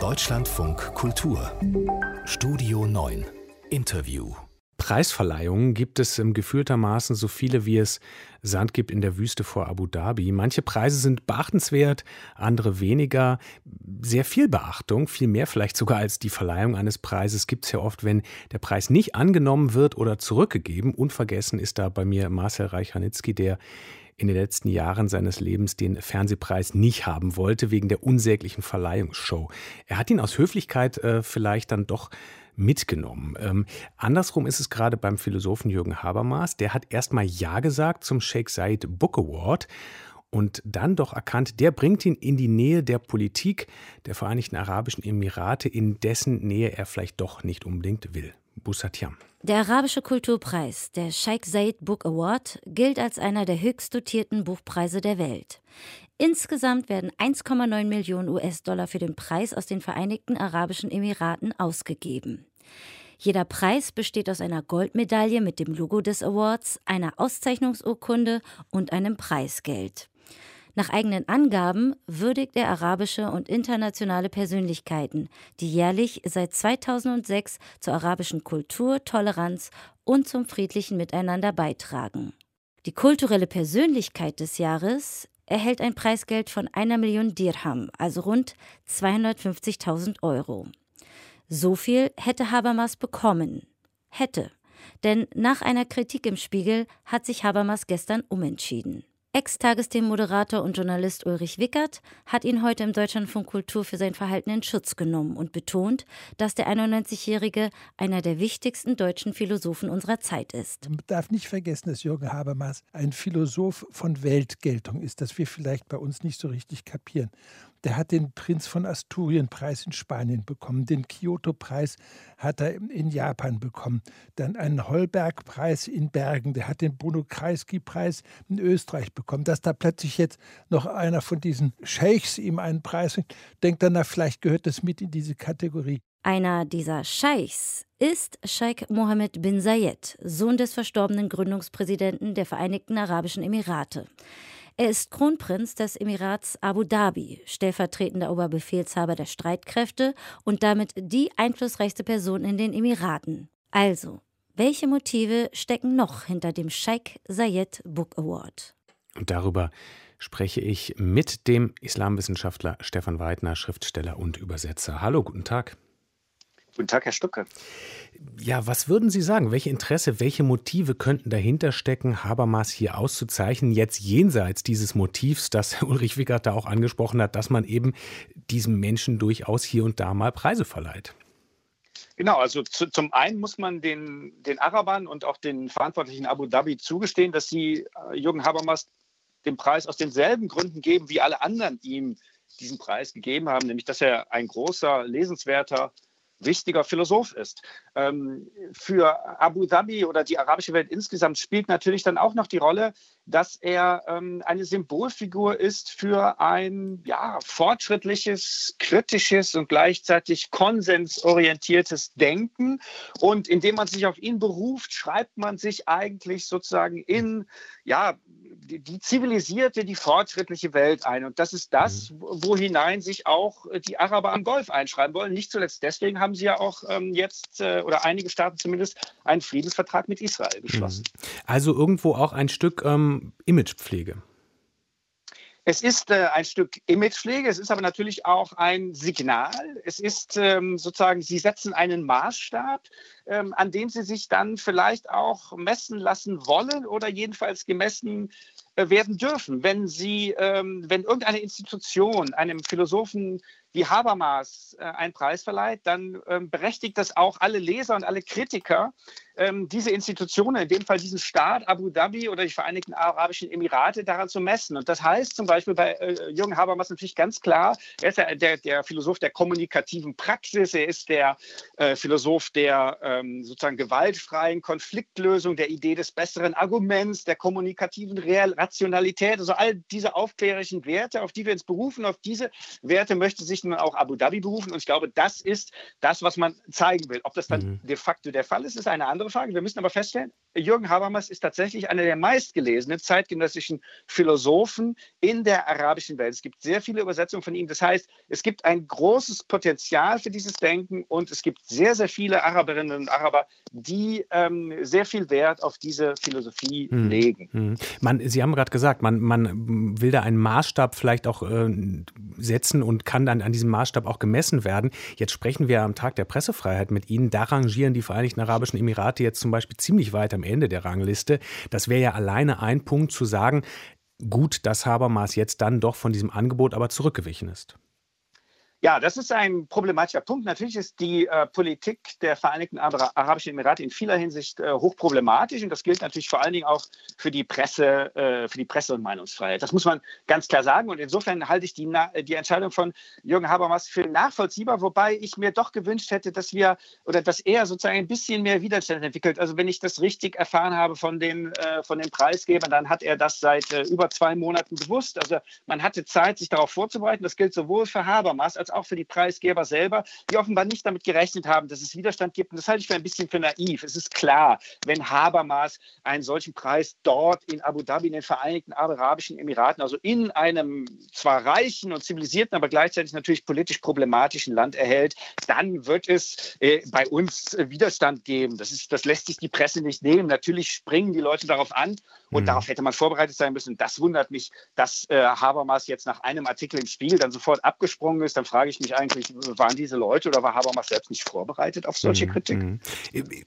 Deutschlandfunk Kultur Studio 9 Interview Preisverleihungen gibt es im gefühltermaßen so viele, wie es Sand gibt in der Wüste vor Abu Dhabi. Manche Preise sind beachtenswert, andere weniger. Sehr viel Beachtung, viel mehr vielleicht sogar als die Verleihung eines Preises gibt es ja oft, wenn der Preis nicht angenommen wird oder zurückgegeben. Unvergessen ist da bei mir Marcel Reich-Ranitzky, der in den letzten Jahren seines Lebens den Fernsehpreis nicht haben wollte, wegen der unsäglichen Verleihungsshow. Er hat ihn aus Höflichkeit äh, vielleicht dann doch mitgenommen. Ähm, andersrum ist es gerade beim Philosophen Jürgen Habermas. Der hat erstmal Ja gesagt zum Sheikh Said Book Award und dann doch erkannt, der bringt ihn in die Nähe der Politik der Vereinigten Arabischen Emirate, in dessen Nähe er vielleicht doch nicht unbedingt will. Busatiam. Der arabische Kulturpreis, der Sheikh Zayed Book Award, gilt als einer der höchst dotierten Buchpreise der Welt. Insgesamt werden 1,9 Millionen US-Dollar für den Preis aus den Vereinigten Arabischen Emiraten ausgegeben. Jeder Preis besteht aus einer Goldmedaille mit dem Logo des Awards, einer Auszeichnungsurkunde und einem Preisgeld. Nach eigenen Angaben würdigt er arabische und internationale Persönlichkeiten, die jährlich seit 2006 zur arabischen Kultur, Toleranz und zum friedlichen Miteinander beitragen. Die kulturelle Persönlichkeit des Jahres erhält ein Preisgeld von einer Million Dirham, also rund 250.000 Euro. So viel hätte Habermas bekommen. Hätte. Denn nach einer Kritik im Spiegel hat sich Habermas gestern umentschieden. Ex-Tagesthemen-Moderator und Journalist Ulrich Wickert hat ihn heute im Deutschlandfunk Kultur für sein Verhalten in Schutz genommen und betont, dass der 91-Jährige einer der wichtigsten deutschen Philosophen unserer Zeit ist. Man darf nicht vergessen, dass Jürgen Habermas ein Philosoph von Weltgeltung ist, das wir vielleicht bei uns nicht so richtig kapieren. Der hat den Prinz von Asturien-Preis in Spanien bekommen, den Kyoto-Preis hat er in Japan bekommen, dann einen Holberg-Preis in Bergen, der hat den Bruno Kreisky-Preis in Österreich bekommen. Dass da plötzlich jetzt noch einer von diesen Scheichs ihm einen Preis denkt dann, na, vielleicht gehört das mit in diese Kategorie. Einer dieser Scheichs ist Scheich Mohammed bin Zayed, Sohn des verstorbenen Gründungspräsidenten der Vereinigten Arabischen Emirate. Er ist Kronprinz des Emirats Abu Dhabi, stellvertretender Oberbefehlshaber der Streitkräfte und damit die einflussreichste Person in den Emiraten. Also, welche Motive stecken noch hinter dem Sheikh Zayed Book Award? Und darüber spreche ich mit dem Islamwissenschaftler Stefan Weidner, Schriftsteller und Übersetzer. Hallo, guten Tag. Guten Tag, Herr Stucke. Ja, was würden Sie sagen? Welche Interesse, welche Motive könnten dahinter stecken, Habermas hier auszuzeichnen, jetzt jenseits dieses Motivs, das Ulrich Wickert da auch angesprochen hat, dass man eben diesem Menschen durchaus hier und da mal Preise verleiht? Genau, also zu, zum einen muss man den, den Arabern und auch den Verantwortlichen Abu Dhabi zugestehen, dass sie äh, Jürgen Habermas den Preis aus denselben Gründen geben, wie alle anderen ihm diesen Preis gegeben haben, nämlich dass er ein großer, lesenswerter wichtiger Philosoph ist. Ähm, für Abu Dhabi oder die arabische Welt insgesamt spielt natürlich dann auch noch die Rolle, dass er ähm, eine Symbolfigur ist für ein ja, fortschrittliches, kritisches und gleichzeitig konsensorientiertes Denken. Und indem man sich auf ihn beruft, schreibt man sich eigentlich sozusagen in ja, die, zivilisierte, die fortschrittliche Welt ein. Und das ist das, mhm. wo hinein sich auch die Araber am Golf einschreiben wollen. Nicht zuletzt deswegen haben sie ja auch ähm, jetzt, äh, oder einige Staaten zumindest, einen Friedensvertrag mit Israel geschlossen. Mhm. Also irgendwo auch ein Stück ähm, Imagepflege. Es ist äh, ein Stück Imagepflege, es ist aber natürlich auch ein Signal. Es ist ähm, sozusagen, Sie setzen einen Maßstab, ähm, an dem Sie sich dann vielleicht auch messen lassen wollen oder jedenfalls gemessen werden dürfen. Wenn Sie, ähm, wenn irgendeine Institution einem Philosophen wie Habermas äh, einen Preis verleiht, dann ähm, berechtigt das auch alle Leser und alle Kritiker, ähm, diese Institutionen, in dem Fall diesen Staat Abu Dhabi oder die Vereinigten Arabischen Emirate, daran zu messen. Und das heißt zum Beispiel bei äh, Jürgen Habermas natürlich ganz klar, er ist der, der, der Philosoph der kommunikativen Praxis, er ist der äh, Philosoph der ähm, sozusagen gewaltfreien Konfliktlösung, der Idee des besseren Arguments, der kommunikativen Real Rationalität, also all diese aufklärerischen Werte, auf die wir uns berufen, auf diese Werte möchte sich nun auch Abu Dhabi berufen. Und ich glaube, das ist das, was man zeigen will. Ob das dann mhm. de facto der Fall ist, ist eine andere Frage. Wir müssen aber feststellen, Jürgen Habermas ist tatsächlich einer der meistgelesenen zeitgenössischen Philosophen in der arabischen Welt. Es gibt sehr viele Übersetzungen von ihm. Das heißt, es gibt ein großes Potenzial für dieses Denken und es gibt sehr, sehr viele Araberinnen und Araber, die ähm, sehr viel Wert auf diese Philosophie hm. legen. Hm. Man, Sie haben gerade gesagt, man, man will da einen Maßstab vielleicht auch äh, setzen und kann dann an diesem Maßstab auch gemessen werden. Jetzt sprechen wir am Tag der Pressefreiheit mit Ihnen. Da rangieren die Vereinigten Arabischen Emirate jetzt zum Beispiel ziemlich weit am Ende der Rangliste. Das wäre ja alleine ein Punkt zu sagen, gut, dass Habermas jetzt dann doch von diesem Angebot aber zurückgewichen ist. Ja, das ist ein problematischer Punkt. Natürlich ist die äh, Politik der Vereinigten Arabischen Emirate in vieler Hinsicht äh, hochproblematisch und das gilt natürlich vor allen Dingen auch für die Presse, äh, für die Presse- und Meinungsfreiheit. Das muss man ganz klar sagen und insofern halte ich die, die Entscheidung von Jürgen Habermas für nachvollziehbar, wobei ich mir doch gewünscht hätte, dass wir oder dass er sozusagen ein bisschen mehr Widerstand entwickelt. Also wenn ich das richtig erfahren habe von den, äh, von den Preisgebern, dann hat er das seit äh, über zwei Monaten gewusst. Also man hatte Zeit, sich darauf vorzubereiten. Das gilt sowohl für Habermas als auch für die Preisgeber selber, die offenbar nicht damit gerechnet haben, dass es Widerstand gibt. Und das halte ich für ein bisschen für naiv. Es ist klar, wenn Habermas einen solchen Preis dort in Abu Dhabi, in den Vereinigten Arabischen Emiraten, also in einem zwar reichen und zivilisierten, aber gleichzeitig natürlich politisch problematischen Land erhält, dann wird es äh, bei uns äh, Widerstand geben. Das, ist, das lässt sich die Presse nicht nehmen. Natürlich springen die Leute darauf an und mhm. darauf hätte man vorbereitet sein müssen. Das wundert mich, dass äh, Habermas jetzt nach einem Artikel im Spiegel dann sofort abgesprungen ist. Dann frage ich mich eigentlich, waren diese Leute oder war Habermas selbst nicht vorbereitet auf solche mhm. Kritik? Mhm.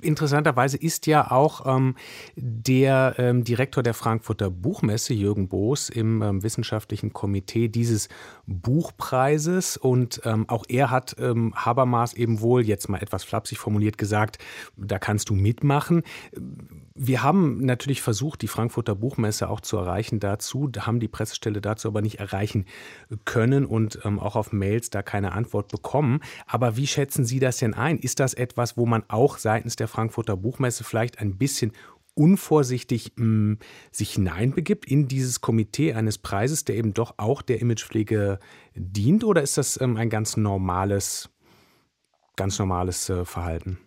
Interessanterweise ist ja auch ähm, der ähm, Direktor der Frankfurter Buchmesse, Jürgen Boos, im ähm, wissenschaftlichen Komitee dieses Buchpreises und ähm, auch er hat ähm, Habermas eben wohl, jetzt mal etwas flapsig formuliert gesagt, da kannst du mitmachen. Wir haben natürlich versucht, die Frankfurter Buchmesse auch zu erreichen dazu, haben die Pressestelle dazu aber nicht erreichen können und ähm, auch auf Mails da keine Antwort bekommen. Aber wie schätzen Sie das denn ein? Ist das etwas, wo man auch seitens der Frankfurter Buchmesse vielleicht ein bisschen unvorsichtig mh, hm, sich hineinbegibt in dieses Komitee eines Preises, der eben doch auch der Imagepflege dient? Oder ist das ähm, ein ganz normales, ganz normales äh, Verhalten?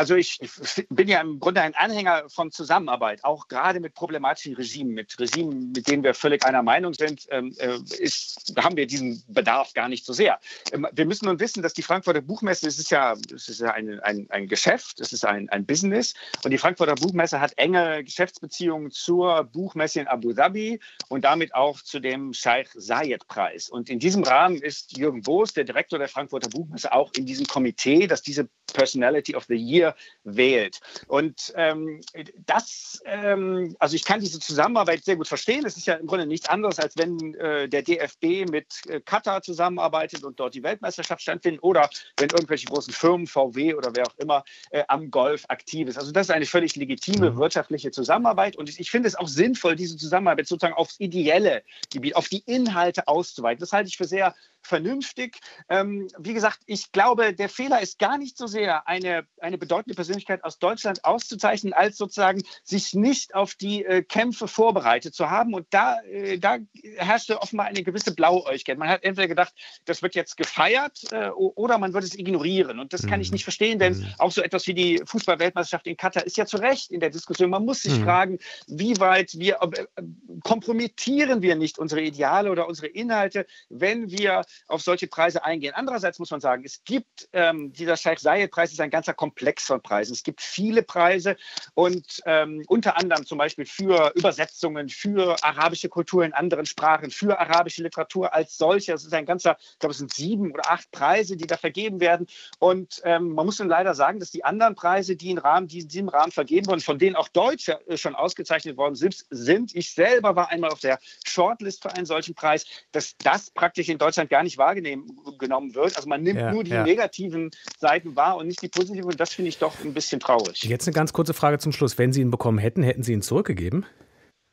Also ich bin ja im Grunde ein Anhänger von Zusammenarbeit, auch gerade mit problematischen Regimen, mit Regimen, mit denen wir völlig einer Meinung sind, ähm, äh, ist, haben wir diesen Bedarf gar nicht so sehr. Ähm, wir müssen nun wissen, dass die Frankfurter Buchmesse, es ist ja, es ist ja ein, ein, ein Geschäft, es ist ein, ein Business und die Frankfurter Buchmesse hat enge Geschäftsbeziehungen zur Buchmesse in Abu Dhabi und damit auch zu dem Scheich Zayed Preis. Und in diesem Rahmen ist Jürgen Boos, der Direktor der Frankfurter Buchmesse, auch in diesem Komitee, das diese Personality of the Year Wählt. Und ähm, das, ähm, also ich kann diese Zusammenarbeit sehr gut verstehen. Es ist ja im Grunde nichts anderes, als wenn äh, der DFB mit äh, Katar zusammenarbeitet und dort die Weltmeisterschaft stattfindet oder wenn irgendwelche großen Firmen, VW oder wer auch immer, äh, am Golf aktiv ist. Also das ist eine völlig legitime mhm. wirtschaftliche Zusammenarbeit und ich finde es auch sinnvoll, diese Zusammenarbeit sozusagen aufs ideelle Gebiet, auf die Inhalte auszuweiten. Das halte ich für sehr vernünftig. Ähm, wie gesagt, ich glaube, der Fehler ist gar nicht so sehr, eine, eine bedeutende Persönlichkeit aus Deutschland auszuzeichnen, als sozusagen sich nicht auf die äh, Kämpfe vorbereitet zu haben. Und da, äh, da herrschte offenbar eine gewisse Blauäugigkeit. Man hat entweder gedacht, das wird jetzt gefeiert äh, oder man wird es ignorieren. Und das kann ich mhm. nicht verstehen, denn mhm. auch so etwas wie die Fußballweltmeisterschaft in Katar ist ja zu Recht in der Diskussion. Man muss sich mhm. fragen, wie weit wir äh, kompromittieren wir nicht unsere Ideale oder unsere Inhalte, wenn wir auf solche Preise eingehen. Andererseits muss man sagen, es gibt, ähm, dieser Scheich Zayed-Preis ist ein ganzer Komplex von Preisen. Es gibt viele Preise und ähm, unter anderem zum Beispiel für Übersetzungen, für arabische Kultur in anderen Sprachen, für arabische Literatur als solche. Es ist ein ganzer, ich glaube, es sind sieben oder acht Preise, die da vergeben werden. Und ähm, man muss dann leider sagen, dass die anderen Preise, die, in Rahmen, die in diesem Rahmen vergeben wurden, von denen auch Deutsche äh, schon ausgezeichnet worden sind, sind, ich selber war einmal auf der Shortlist für einen solchen Preis, dass das praktisch in Deutschland gar nicht wahrgenommen wird. Also man nimmt ja, nur die ja. negativen Seiten wahr und nicht die positiven. Und das finde ich doch ein bisschen traurig. Jetzt eine ganz kurze Frage zum Schluss. Wenn Sie ihn bekommen hätten, hätten Sie ihn zurückgegeben?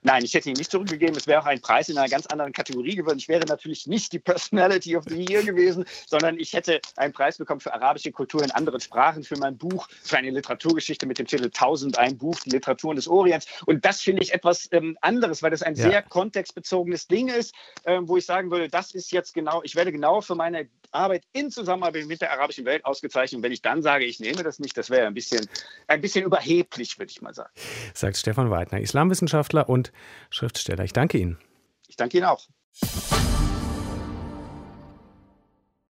Nein, ich hätte ihn nicht zurückgegeben. Es wäre auch ein Preis in einer ganz anderen Kategorie geworden. Ich wäre natürlich nicht die Personality of the Year gewesen, sondern ich hätte einen Preis bekommen für arabische Kultur in anderen Sprachen, für mein Buch, für eine Literaturgeschichte mit dem Titel 1000, ein Buch, die Literaturen des Orients. Und das finde ich etwas ähm, anderes, weil das ein ja. sehr kontextbezogenes Ding ist, ähm, wo ich sagen würde, das ist jetzt genau, ich werde genau für meine Arbeit in Zusammenarbeit mit der arabischen Welt ausgezeichnet. Und wenn ich dann sage, ich nehme das nicht, das wäre ein bisschen, ein bisschen überheblich, würde ich mal sagen. Sagt Stefan Weidner, Islamwissenschaftler und Schriftsteller. Ich danke Ihnen. Ich danke Ihnen auch.